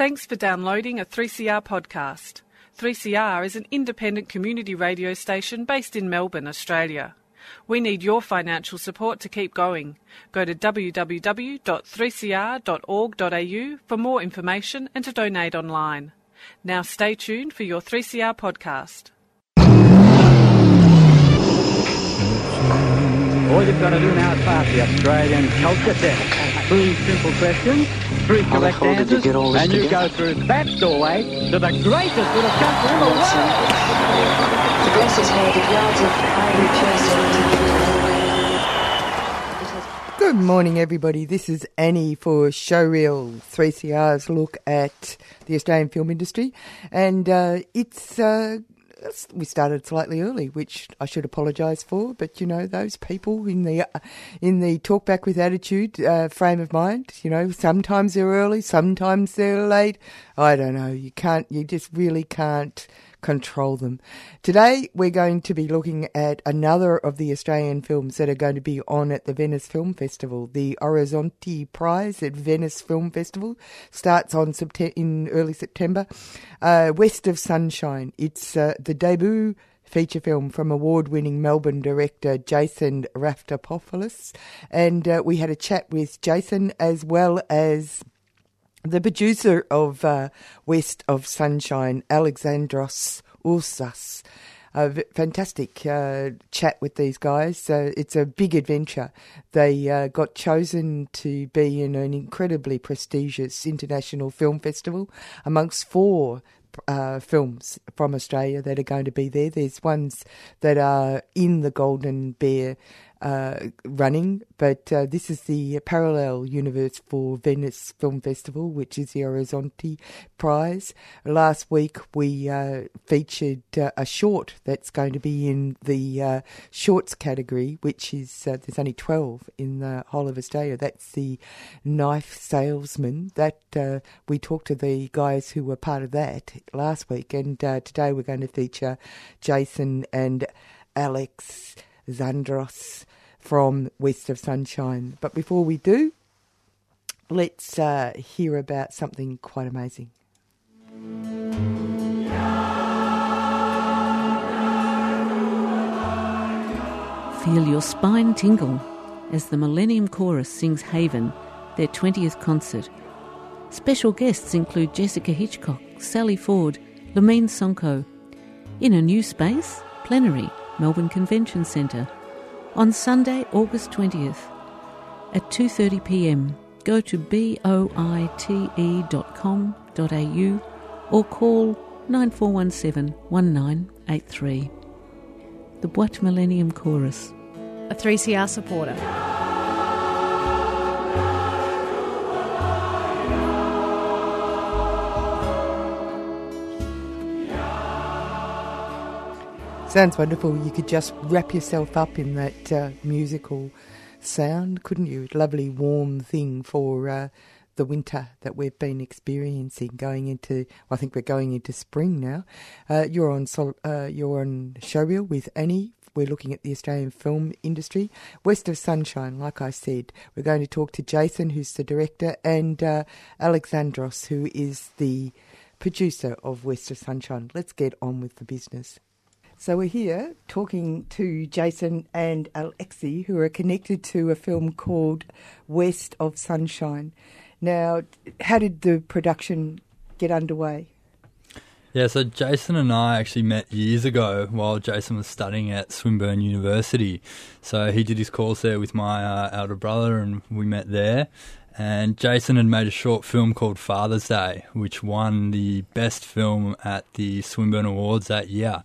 Thanks for downloading a 3CR podcast. 3CR is an independent community radio station based in Melbourne, Australia. We need your financial support to keep going. Go to www.3cr.org.au for more information and to donate online. Now stay tuned for your 3CR podcast. All you've got to do now is pass the Australian culture test. Three simple questions, three How correct hell did you answers, get all this and you go through that doorway to the greatest little country in the world. The glass is made of yards of ivory chest. Good morning, everybody. This is Annie for Showreel 3CR's look at the Australian film industry. And uh, it's. Uh, it's- we started slightly early, which I should apologise for. But you know, those people in the in the talk back with attitude uh, frame of mind, you know, sometimes they're early, sometimes they're late. I don't know. You can't. You just really can't control them. Today, we're going to be looking at another of the Australian films that are going to be on at the Venice Film Festival. The Orizzonti Prize at Venice Film Festival starts on Septe- in early September. Uh, West of Sunshine. It's uh, the debut feature film from award-winning Melbourne director Jason Raftopoulos, and uh, we had a chat with Jason as well as the producer of uh, West of Sunshine, Alexandros Ouzas. Fantastic uh, chat with these guys. Uh, it's a big adventure. They uh, got chosen to be in an incredibly prestigious international film festival amongst four uh, films from Australia that are going to be there. There's ones that are in the Golden Bear uh, running, but uh, this is the parallel universe for Venice Film Festival, which is the Orizzonti Prize. Last week we uh, featured uh, a short that's going to be in the uh, shorts category, which is uh, there's only 12 in the whole of Australia. That's the Knife Salesman. That we talked to the guys who were part of that last week, and today we're going to feature Jason and Alex Zandros from West of Sunshine. But before we do, let's uh, hear about something quite amazing. Feel your spine tingle as the Millennium Chorus sings Haven, their 20th concert. Special guests include Jessica Hitchcock, Sally Ford, Lamine Sonko. In a new space, Plenary, Melbourne Convention Centre. On Sunday, August 20th at 2:30 p.m. Go to boite.com.au or call 9417 1983. The Boite Millennium Chorus. a 3CR supporter. Sounds wonderful. You could just wrap yourself up in that uh, musical sound, couldn't you? Lovely warm thing for uh, the winter that we've been experiencing. Going into, well, I think we're going into spring now. Uh, you're on Sol- uh, you're on Showreel with Annie. We're looking at the Australian film industry. West of Sunshine, like I said, we're going to talk to Jason, who's the director, and uh, Alexandros, who is the producer of West of Sunshine. Let's get on with the business. So we're here talking to Jason and Alexi, who are connected to a film called West of Sunshine. Now, how did the production get underway? Yeah, so Jason and I actually met years ago while Jason was studying at Swinburne University. So he did his course there with my uh, elder brother, and we met there. And Jason had made a short film called Father's Day, which won the best film at the Swinburne Awards that year.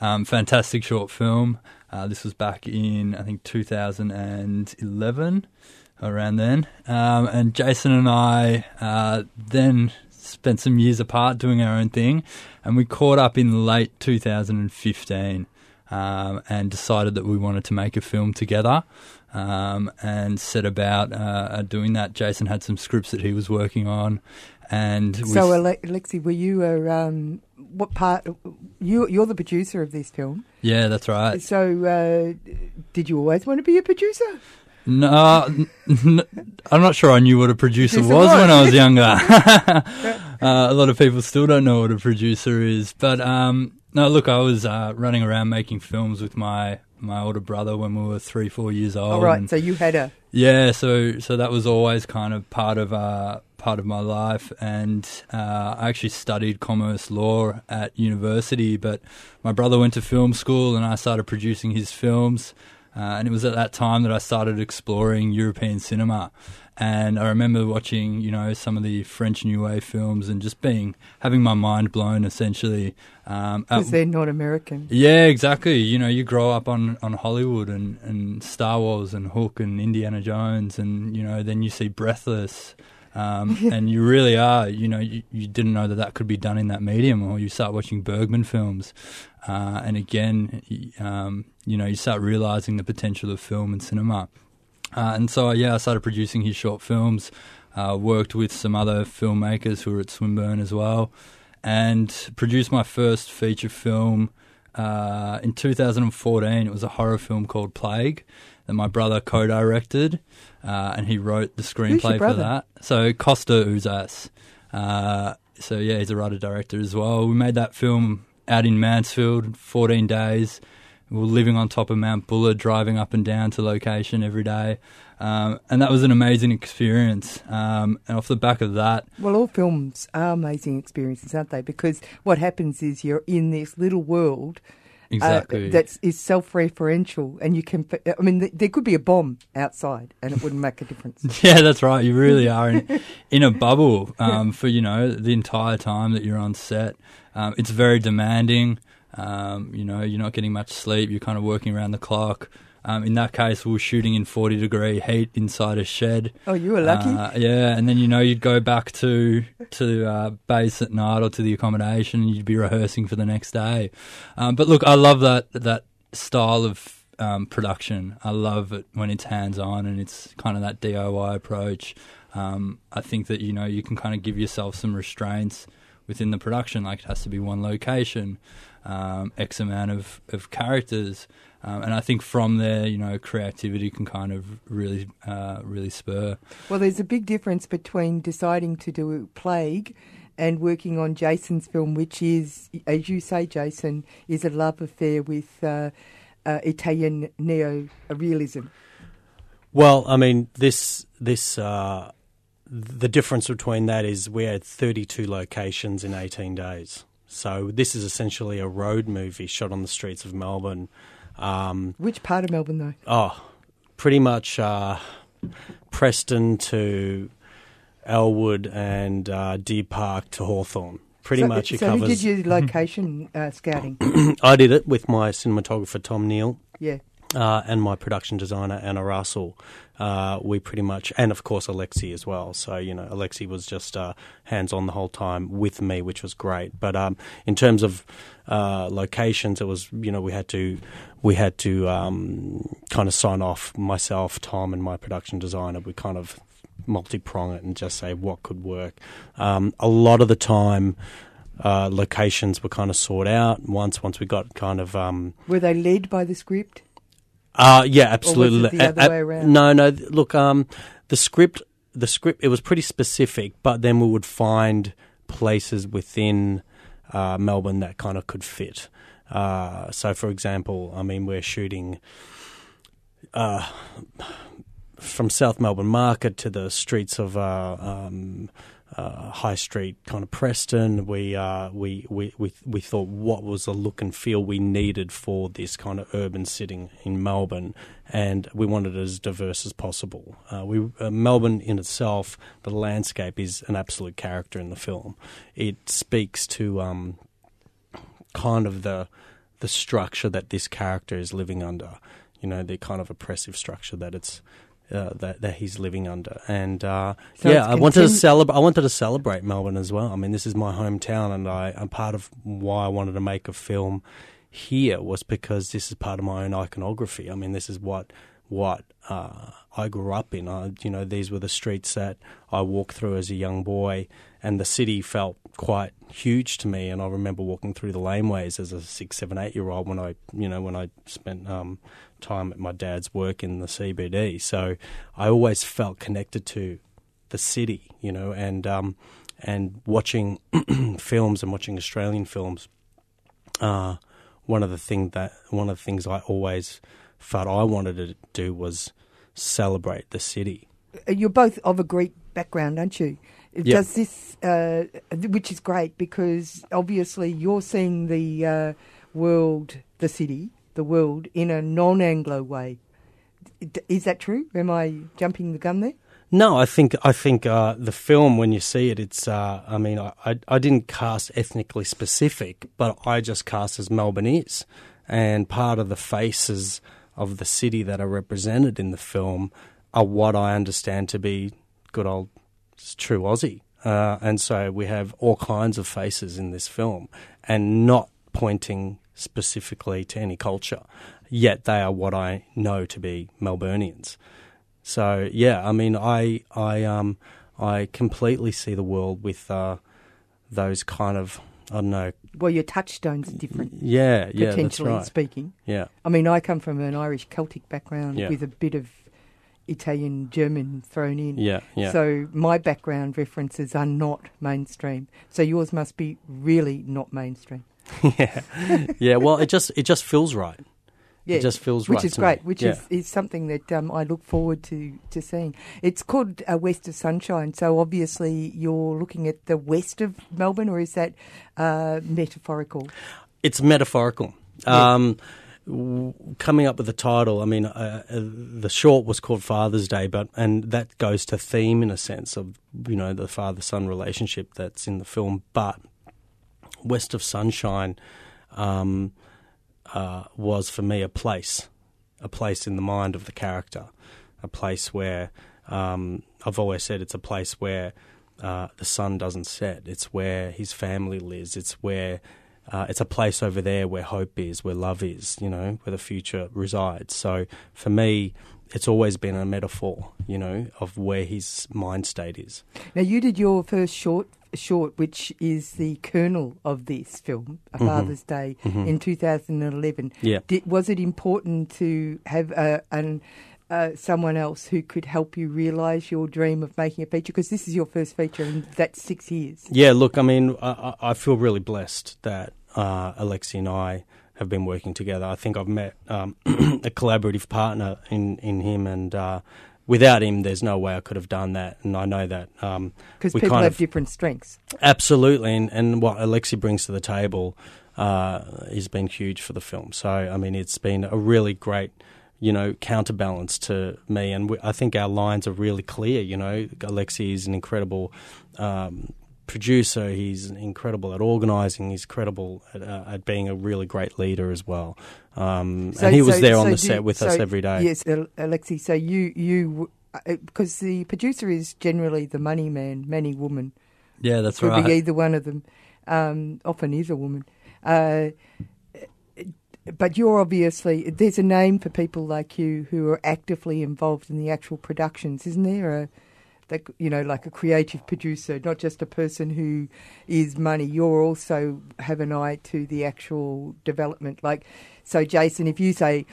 Um, fantastic short film. Uh, this was back in, I think, 2011, around then. Um, and Jason and I uh, then spent some years apart doing our own thing, and we caught up in late 2015 um, and decided that we wanted to make a film together. Um, and set about uh, doing that. Jason had some scripts that he was working on, and So, Ale- Alexi, were you a um, what part? You you're the producer of this film. yeah, that's right. So, uh, did you always want to be a producer? No, n- I'm not sure I knew what a producer Producer was was. when I was younger. uh, a lot of people still don't know what a producer is. But um, no, look, I was uh, running around making films with my, my older brother when we were three, four years old. All right, and- so you had a yeah, so so that was always kind of part of uh, part of my life, and uh, I actually studied commerce law at university. But my brother went to film school, and I started producing his films. Uh, and it was at that time that I started exploring European cinema. And I remember watching, you know, some of the French New Wave films and just being having my mind blown, essentially. Um, because they're not American. yeah, exactly. You know, you grow up on, on Hollywood and, and Star Wars and Hook and Indiana Jones, and you know, then you see Breathless, um, and you really are. You know, you, you didn't know that that could be done in that medium, or you start watching Bergman films, uh, and again, um, you know, you start realizing the potential of film and cinema. Uh, and so, yeah, I started producing his short films. Uh, worked with some other filmmakers who were at Swinburne as well, and produced my first feature film uh, in 2014. It was a horror film called Plague that my brother co-directed, uh, and he wrote the screenplay for that. So Costa Ouzas. Uh, so yeah, he's a writer director as well. We made that film out in Mansfield, 14 days. We were living on top of Mount Buller, driving up and down to location every day. Um, and that was an amazing experience. Um, and off the back of that, Well, all films are amazing experiences, aren't they? Because what happens is you're in this little world uh, exactly. that is self-referential, and you can. I mean, th- there could be a bomb outside, and it wouldn't make a difference. Yeah, that's right. You really are in, in a bubble um, for you know the entire time that you're on set. Um, it's very demanding. Um, you know, you're not getting much sleep. You're kind of working around the clock. Um, in that case, we were shooting in 40 degree heat inside a shed. Oh, you were lucky. Uh, yeah, and then you know you'd go back to to uh, base at night or to the accommodation, and you'd be rehearsing for the next day. Um, but look, I love that that style of um, production. I love it when it's hands on and it's kind of that DIY approach. Um, I think that you know you can kind of give yourself some restraints within the production, like it has to be one location, um, X amount of of characters. Um, and I think from there, you know, creativity can kind of really, uh, really spur. Well, there's a big difference between deciding to do Plague and working on Jason's film, which is, as you say, Jason, is a love affair with uh, uh, Italian neo-realism. Well, I mean, this this uh, the difference between that is we had 32 locations in 18 days. So this is essentially a road movie shot on the streets of Melbourne. Um, Which part of Melbourne, though? oh, pretty much uh, Preston to Elwood and uh, Deer Park to Hawthorn. Pretty so, much it so who covers. did your location uh, scouting? I did it with my cinematographer Tom Neal. yeah. Uh, and my production designer Anna Russell. Uh, we pretty much, and of course Alexi as well. So you know, Alexi was just uh, hands on the whole time with me, which was great. But um, in terms of uh, locations, it was you know we had to we had to um, kind of sign off myself, Tom, and my production designer. We kind of multi prong it and just say what could work. Um, a lot of the time. Uh, locations were kind of sought out once once we got kind of um, Were they led by the script? Uh, yeah, absolutely. the other way around? No, no. th- Look, um, the script, the script, it was pretty specific, but then we would find places within uh, Melbourne that kind of could fit. Uh, so, for example, I mean, we're shooting uh, from South Melbourne Market to the streets of uh, um, uh, High Street, kind of Preston. We, uh, we we we we thought what was the look and feel we needed for this kind of urban setting in Melbourne, and we wanted it as diverse as possible. Uh, we uh, Melbourne in itself, the landscape is an absolute character in the film. It speaks to um, kind of the the structure that this character is living under. You know, the kind of oppressive structure that it's uh, that that he's living under. And uh, So yeah, I wanted to celebrate. I wanted to celebrate Melbourne as well. I mean, this is my hometown, and I, I'm part of why I wanted to make a film here was because this is part of my own iconography. I mean, this is what what uh, I grew up in. I, you know, these were the streets that I walked through as a young boy, and the city felt quite huge to me. And I remember walking through the laneways as a six, seven, eight year old when I, you know, when I spent um, time at my dad's work in the CBD. So I always felt connected to the city, you know, and um, and watching films and watching Australian films. Uh, one of the thing that one of the things I always felt I wanted to do was celebrate the city. You're both of a Greek background, aren't you? Does this, uh, which is great because obviously you're seeing the uh, world, the city, the world in a non-Anglo way. Is that true? Am I jumping the gun there? No, I think I think uh, the film when you see it, it's. Uh, I mean, I, I, I didn't cast ethnically specific, but I just cast as Melbourne is, and part of the faces of the city that are represented in the film are what I understand to be good old true Aussie. Uh, and so we have all kinds of faces in this film, and not pointing specifically to any culture, yet they are what I know to be Melburnians. So yeah, I mean, I I um I completely see the world with uh, those kind of I don't know. Well, your touchstone's are different. Yeah, yeah, potentially that's right. speaking. Yeah, I mean, I come from an Irish Celtic background Yeah. with a bit of Italian German thrown in. yeah, yeah. So my background references are not mainstream. So yours must be really not mainstream. yeah, yeah. Well, it just it just feels right. Yeah, It just feels which right. is great. me. Which Yeah. is, is something that um, I look forward to to seeing. It's called uh, West of Sunshine. So obviously you're looking at the west of Melbourne, or is that uh, metaphorical? it's metaphorical. Yeah. Um, coming up with the title, I mean, uh, uh, the short was called Father's Day, but and that goes to theme in a sense of you know the father son relationship that's in the film. But West of Sunshine um, uh, was for me a place, a place in the mind of the character, a place where um, I've always said it's a place where uh, the sun doesn't set. It's where his family lives. It's where uh, it's a place over there where hope is, where love is. You know, where the future resides. So for me, it's always been a metaphor. You know, of where his mind state is. Now you did your first short short, which is the kernel of this film, A Father's Day, in 2011. Mm-hmm. Yeah. Did, was it important to have uh, an, uh, someone else who could help you realise your dream of making a feature? Because this is your first feature in that six years. Yeah, look, I mean, I, I I feel really blessed that uh, Alexi and I have been working together. I think I've met um, a collaborative partner in, in him, and uh, without him, there's no way I could have done that. And I know that um, Because we people kind have of different strengths. absolutely, and, and what Alexi brings to the table uh, has been huge for the film. So, I mean, it's been a really great. You know, counterbalance to me, and we, I think our lines are really clear. You know, Alexi is an incredible um, producer. He's incredible at organising. He's credible at, uh, at being a really great leader as well. Um, So- and he was so- there on so the do- set with us every day. Yes, Alexi. So you you uh, because the producer is generally the money man, money woman. Yeah, that's Could right. be either one of them. Um, often is a woman. Uh, but you're obviously there's a name for people like you who are actively involved in the actual productions, isn't there? A, that you know, like a creative producer, not just a person who is money. You're also have an eye to the actual development. Like, so Jason, if you say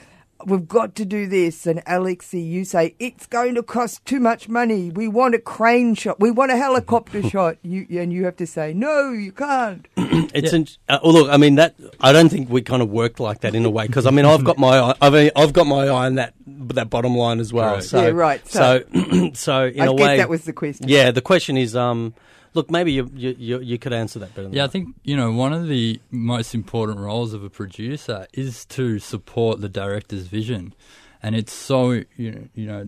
we've got to do this, and Alexi, you say it's going to cost too much money. We want a crane shot. We want a helicopter shot. You and you have to say no, you can't. It's in, uh, well, look. I mean, that I don't think we kind of worked like that in a way because I mean, I've got my eye, I mean, I've got my eye on that that bottom line as well. Correct. So, Yeah, right. So, so, in I a guess way, that was the question. yeah. The question is, um, look, maybe you you, you, you could answer that better. Than Yeah, I think you know one of the most important roles of a producer is to support the director's vision, and it's so you know you know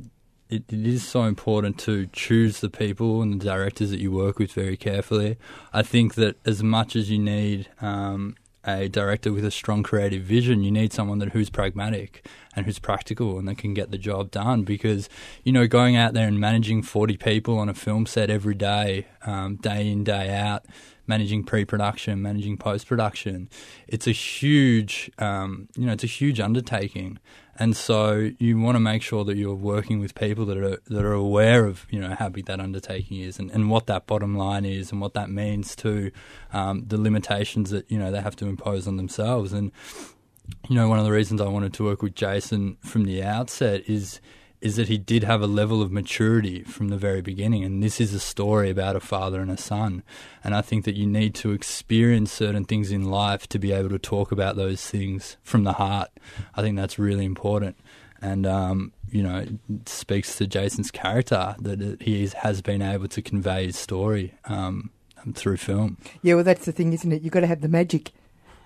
it, it is so important to choose the people and the directors that you work with very carefully. I think that as much as you need um, a director with a strong creative vision, you need someone that who's pragmatic and who's practical and that can get the job done. Because you know, going out there and managing forty people on a film set every day, um, day in day out, managing pre-production, managing post-production, it's a huge, um, you know, it's a huge undertaking. And so you want to make sure that you're working with people that are that are aware of you know how big that undertaking is and, and what that bottom line is and what that means to um, the limitations that you know they have to impose on themselves. And you know one of the reasons I wanted to work with Jason from the outset is is that he did have a level of maturity from the very beginning. And this is a story about a father and a son. And I think that you need to experience certain things in life to be able to talk about those things from the heart. I think that's really important. And, um, you know, it speaks to Jason's character that he has been able to convey his story um, through film. Yeah, well, that's the thing, isn't it? You've got to have the magic.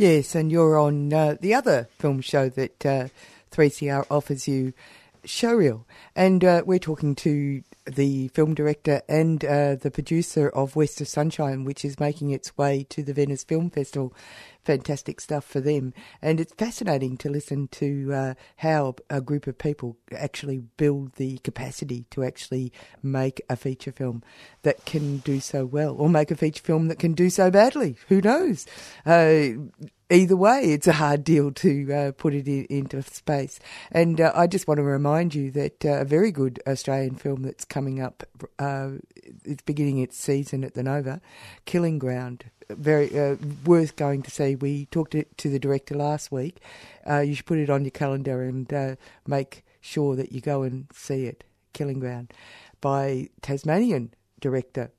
Yes, and you're on uh, the other film show that uh, 3CR offers you, Showreel. And uh, we're talking to the film director and uh, the producer of West of Sunshine, which is making its way to the Venice Film Festival. Fantastic stuff for them. And it's fascinating to listen to uh, how a group of people actually build the capacity to actually make a feature film that can do so well, or make a feature film that can do so badly. Who knows? Uh, either way, it's a hard deal to uh, put it in, into space. And uh, I just want to remind you that uh, a very good Australian film that's coming up, uh, it's beginning its season at the Nova, Killing Ground. Very uh, worth going to see. We talked to, to the director last week. Uh, you should put it on your calendar and make sure that you go and see it. Killing Ground by Tasmanian director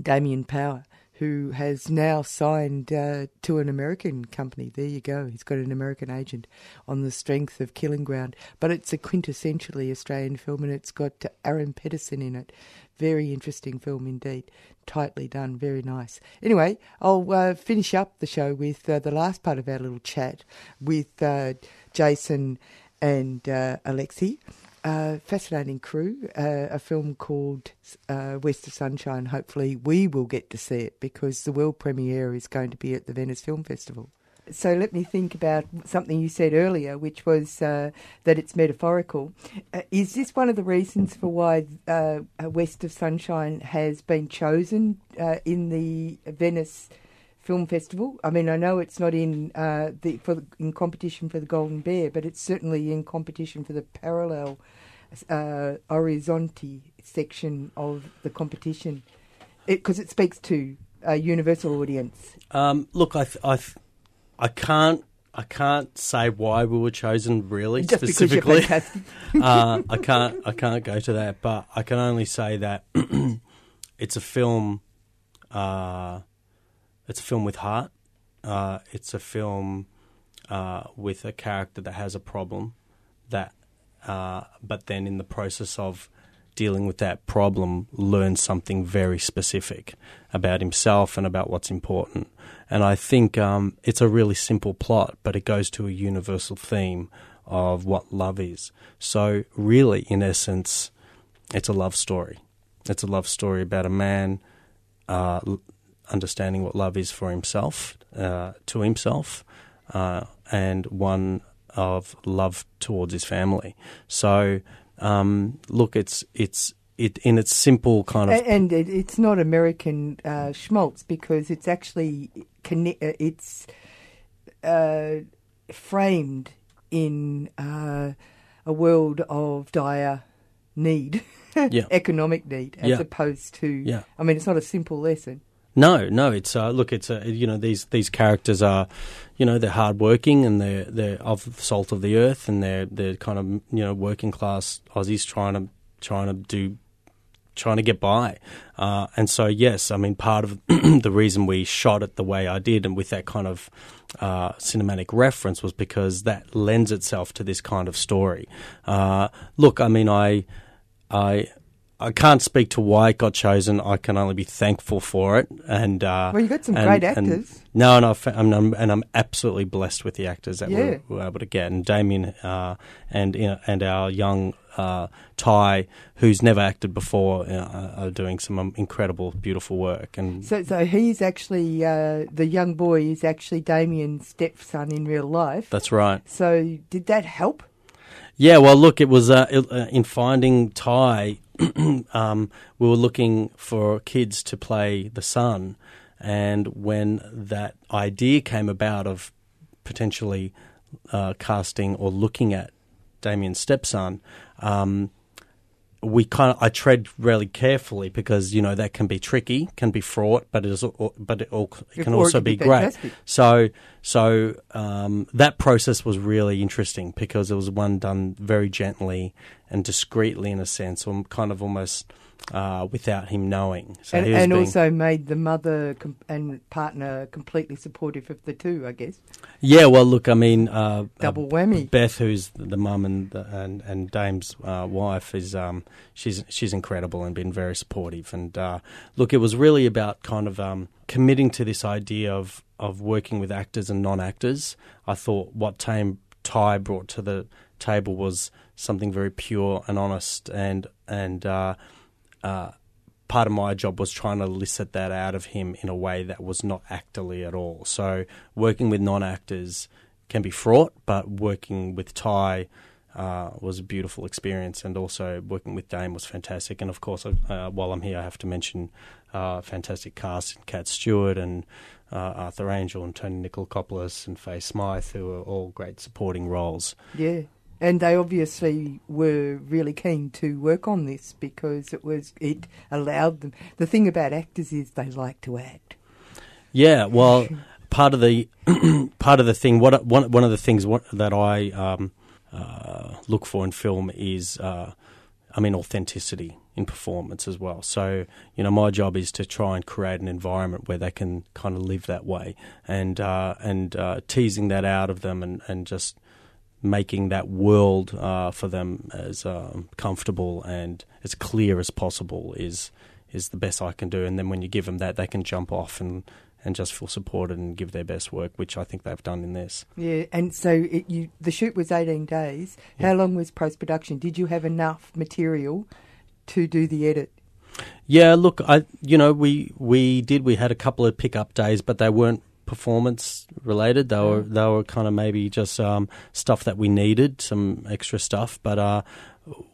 Damien Power who has now signed uh, to an American company. There you go. He's got an American agent on the strength of Killing Ground. But it's a quintessentially Australian film and it's got Aaron Pedersen in it. Very interesting film indeed. Tightly done. Very nice. Anyway, I'll uh, finish up the show with uh, the last part of our little chat with uh, Jason and uh, Alexi uh, fascinating crew. Uh, a film called uh, West of Sunshine. Hopefully, we will get to see it because the world premiere is going to be at the Venice Film Festival. So let me think about something you said earlier, which was uh, that it's metaphorical. Uh, is this one of the reasons for why uh, West of Sunshine has been chosen in the Venice? Film festival. I mean, I know it's not in uh, the for the, in competition for the Golden Bear, but it's certainly in competition for the parallel uh, Horizonte section of the competition because it, it, speaks to a universal audience. Um, look, I, I, I can't. I can't say why we were chosen really Just specifically. uh, I can't. I can't go to that, but I can only say that it's a film. Uh, it's a film with heart. Uh, it's a film uh, with a character that has a problem that, uh, but then in the process of dealing with that problem, learns something very specific about himself and about what's important. And I think um, it's a really simple plot, but it goes to a universal theme of what love is. So, really, in essence, it's a love story. It's a love story about a man uh, understanding what love is for himself, uh, to himself, uh, and one of love towards his family. So, um, look, it's it's it in its simple kind of, and, and it's not American uh, schmaltz because it's actually uh, it's uh, framed in uh, a world of dire need, yeah. economic need, as yeah. opposed to. Yeah. I mean, it's not a simple lesson. No, no. It's uh, look. It's uh, you know these these characters are, you know, they're hardworking and they're they're of salt of the earth and they're they're kind of you know working class Aussies trying to trying to do trying to get by. Uh, and so, yes, I mean, part of the reason we shot it the way I did and with that kind of uh, cinematic reference was because that lends itself to this kind of story. Uh, look, I mean, I, I, I can't speak to why it got chosen. I can only be thankful for it. And uh, Well, you got some and- great actors. no, no, fa- I'm, I'm, and I'm absolutely blessed with the actors that Yeah. we're, we're able to get. And Damian uh, and you know, and our young uh, Ty, who's never acted before, uh, are doing some incredible, beautiful work. And So, so he's actually uh, the young boy is actually Damian's stepson in real life. that's right. So, did that help? Yeah, well, look, it was uh, uh, in finding Ty. um, we were looking for kids to play the son, and when that idea came about of potentially uh, casting or looking at Damian's stepson, um, we kind of I tread really carefully because you know that can be tricky, can be fraught, but it is but it, all, it can Or it also can be be great. So so um, that process was really interesting because it was one done very gently and discreetly in a sense, or kind of almost uh, without him knowing. So and and also made the mother com- and partner completely supportive of the two, I guess. yeah. Well, look, I mean, uh, Double uh, whammy. Beth, who's the mum and the, and and Dame's uh, wife, is um, she's she's incredible and been very supportive. And uh, look, it was really about kind of um, committing to this idea of of working with actors and non actors. I thought what Tame Ty brought to the table was something very pure and honest, and and uh, part of my job was trying to elicit that out of him in a way that was not actorly at all. So working with non-actors can be fraught, but working with Ty uh, was a beautiful experience, and also working with Dame was fantastic. And of course, uh, while I'm here, I have to mention uh, fantastic cast: Kat Stewart and uh, Arthur Angel and Tony Nikolakopoulos and Faye Smythe, who are all great supporting roles. Yeah. And they obviously were really keen to work on this because it was it allowed them. The thing about actors is they like to act. Yeah, well, part of the part of the thing, what one one of the things what, that I um, uh, look for in film is, uh, I mean, authenticity in performance as well. So, you know, my job is to try and create an environment where they can kind of live that way, and uh, and uh, teasing that out of them, and and just making that world uh, for them as um, comfortable and as clear as possible is is the best I can do. And then when you give them that, they can jump off and and just feel supported and give their best work, which I think they've done in this. Yeah, and so it, you the shoot was eighteen days. How long was post production? Did you have enough material to do the edit? Yeah, look, I you know we we did we had a couple of pickup days, but they weren't performance related. They were they were kind of maybe just um, stuff that we needed, some extra stuff. But uh,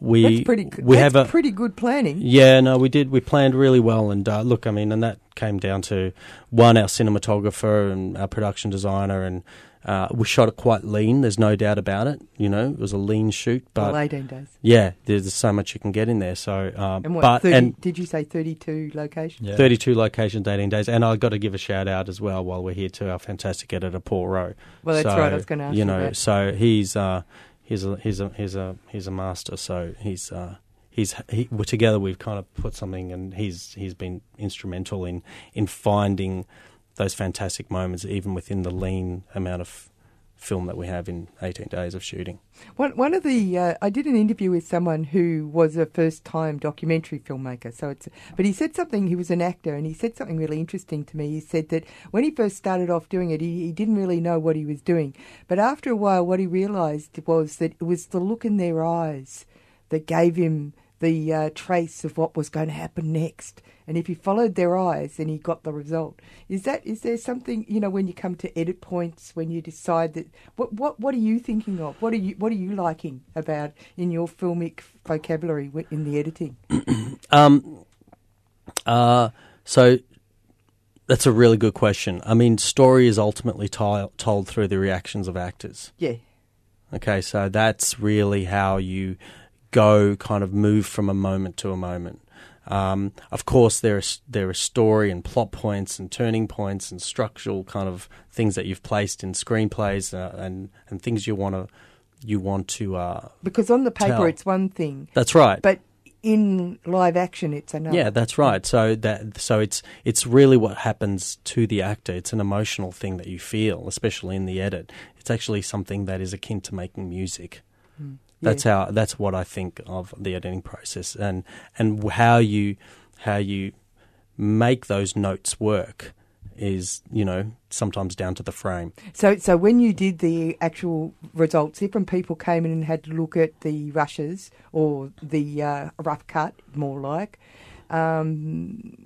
we That's pretty. we that's have a pretty good planning. Yeah, no, we did. We planned really well, and uh, look, I mean, and that came down to one, our cinematographer and our production designer, and uh, we shot it quite lean. There's no doubt about it. You know, it was a lean shoot, but well, eighteen days. yeah, there's so much you can get in there. So, um, And what? but 30, and did you say thirty-two locations? Yeah. 32 locations, 18 days, and I've got to give a shout out as well while we're here to our fantastic editor Paul Rowe. Well, that's So, right. I was going to ask you you know, that. so he's uh, he's a he's a he's a he's a master. So he's uh, he's he, we're together. We've kind of put something, and he's he's been instrumental in in finding those fantastic moments, even within the lean amount of film that we have in 18 days of shooting. One, one of the uh, I did an interview with someone who was a first-time documentary filmmaker. So it's, but he said something. He was an actor, and he said something really interesting to me. He said that when he first started off doing it, he, he didn't really know what he was doing. But after a while, what he realised was that it was the look in their eyes that gave him the uh, trace of what was going to happen next. And if he followed their eyes, then he got the result. Is that is there something you know when you come to edit points when you decide that what what what are you thinking of? What are you what are you liking about in your filmic vocabulary in the editing? Um, uh, so that's a really good question. I mean, story is ultimately ti- told through the reactions of actors. Yeah, Okay, so that's really how you go, kind of move from a moment to a moment. Um, of course, there is there are story and plot points and turning points and structural kind of things that you've placed in screenplays uh, and and things you want to you want to. Uh, because on the paper Tell. it's one thing, that's right. but in live action, it's another. Yeah, that's right. So that so it's it's really what happens to the actor. It's an emotional thing that you feel, especially in the edit. It's actually something that is akin to making music. Mm. That's Yeah. how that's what I think of the editing process and and how you how you make those notes work is you know sometimes down to the frame. So, so when you did the actual results, different people came in and had to look at the rushes or the uh, rough cut, more like. Um,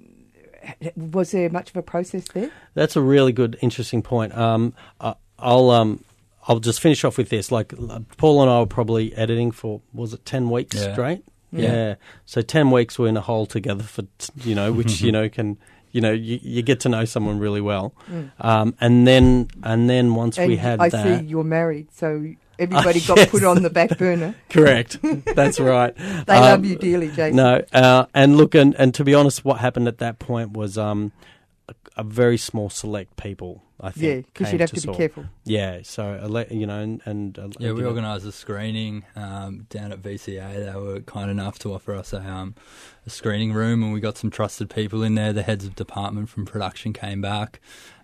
was there much of a process there? That's a really good, interesting point. Um, I- I'll um, I'll just finish off with this. Like uh, Paul and I were probably editing for was it ten weeks Yeah. straight? Yeah. So ten weeks we're in a hole together for you know, which you know can you know you, you get to know someone really well, um, and then and then once And we had I that, see you're married, so everybody got yes. put on the back burner. correct. That's right. They Um, love you dearly, Jason. No, uh, and look, and, and to be honest, what happened at that point was um, a, a very small select people. I think. yeah, because you'd have to, saw. be careful. Yeah, so you know, and, and uh, Yeah, we organised a screening um, down at VCA. They were kind enough to offer us a, um, a screening room, and we got some trusted people in there. The heads of department from production came back,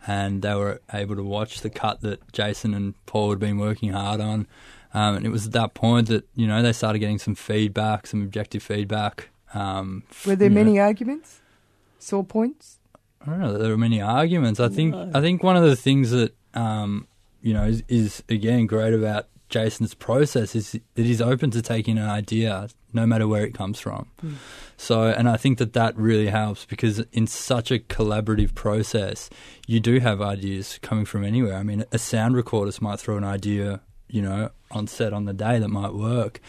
and they were able to watch the cut that Jason and Paul had been working hard on. Um, and it was at that point that you know they started getting some feedback, some objective feedback. Um, Were there you know, many arguments? Sore points? I don't know that there are many arguments. I think I think one of the things that um, you know is, is again great about Jason's process is that he's open to taking an idea, no matter where it comes from. So, and I think that that really helps because in such a collaborative process, you do have ideas coming from anywhere. I mean, a sound recordist might throw an idea, you know, on set on the day that might work,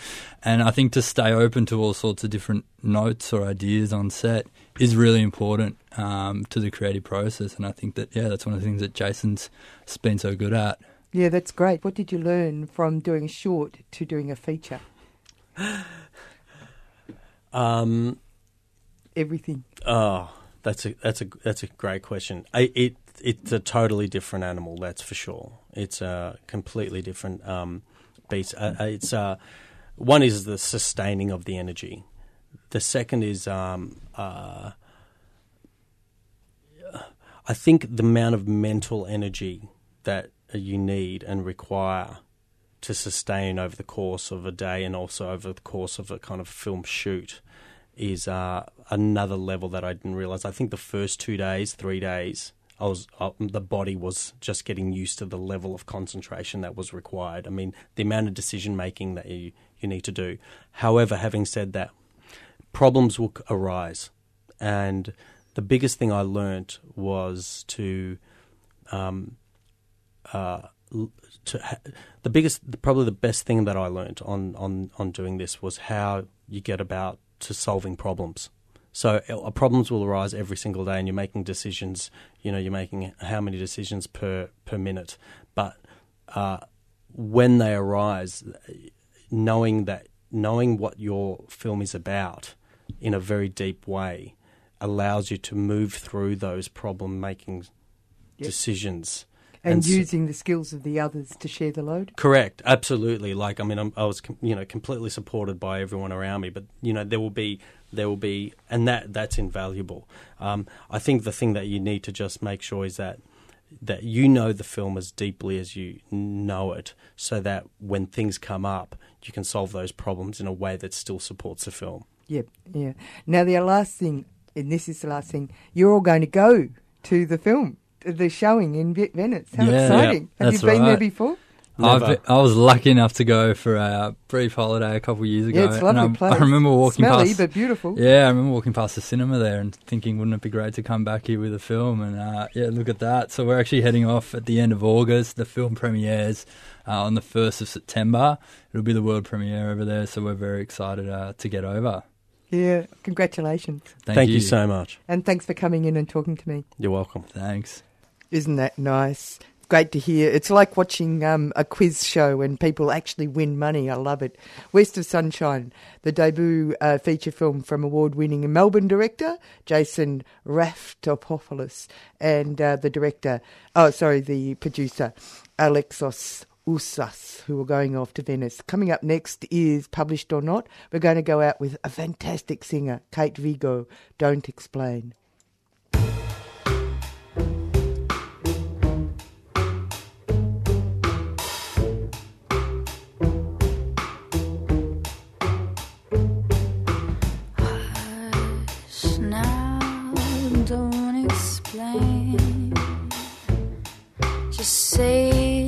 and I think to stay open to all sorts of different notes or ideas on set is really important um, to the creative process. And I think that yeah, that's one of the things that Jason's been so good at. Yeah, that's great. What did you learn from doing a short to doing a feature? Um, Everything. oh, that's a that's a that's a great question. I, it it's a totally different animal, that's for sure. It's a completely different um, beast. Uh, uh, it's uh, one is the sustaining of the energy. The second is um, uh, I think the amount of mental energy that you need and require to sustain over the course of a day and also over the course of a kind of film shoot is uh, another level that I didn't realize. I think the first two days, three days, I was uh, the body was just getting used to the level of concentration that was required. I mean, the amount of decision making that you you need to do. However, having said that, problems will arise, and the biggest thing I learnt was to um, uh, to ha- the biggest, probably the best thing that I learnt on, on, on doing this was how you get about to solving problems. So uh, problems will arise every single day, and you're making decisions. You know, you're making how many decisions per per minute, but uh, when they arise, knowing that knowing what your film is about in a very deep way allows you to move through those problem making Yep. decisions And, s- using the skills of the others to share the load. Correct, absolutely. Like I mean, I'm, I was you know completely supported by everyone around me, but you know there will be there will be, and that that's invaluable. Um, I think the thing that you need to just make sure is that that you know the film as deeply as you know it, so that when things come up, you can solve those problems in a way that still supports the film. Yep, yeah. Now, the last thing, and this is the last thing, you're all going to go to the film, the showing in Venice. How Yeah. exciting. Yeah, Have you been there before? I've been- I was lucky enough to go for a brief holiday a couple of years ago. Yeah, it's a and lovely I, place. I remember walking Smelly, past. but beautiful. Yeah, I remember walking past the cinema there and thinking, wouldn't it be great to come back here with a film? And uh, yeah, look at that. So we're actually heading off at the end of August. The film premieres uh, on the 1st of September. It'll be the world premiere over there, so we're very excited uh, to get over. Yeah, congratulations. Thank, Thank you so much. And thanks for coming in and talking to me. You're welcome. Thanks. Isn't that nice? Great to hear. It's like watching um, a quiz show when people actually win money. I love it. West of Sunshine, the debut uh, feature film from award winning Melbourne director Jason Raftopoulos and uh, the director, oh, sorry, the producer Alexos Ouzas, who are going off to Venice. Coming up next is Published or Not. We're going to go out with a fantastic singer, Kate Vigo. Don't explain. Just say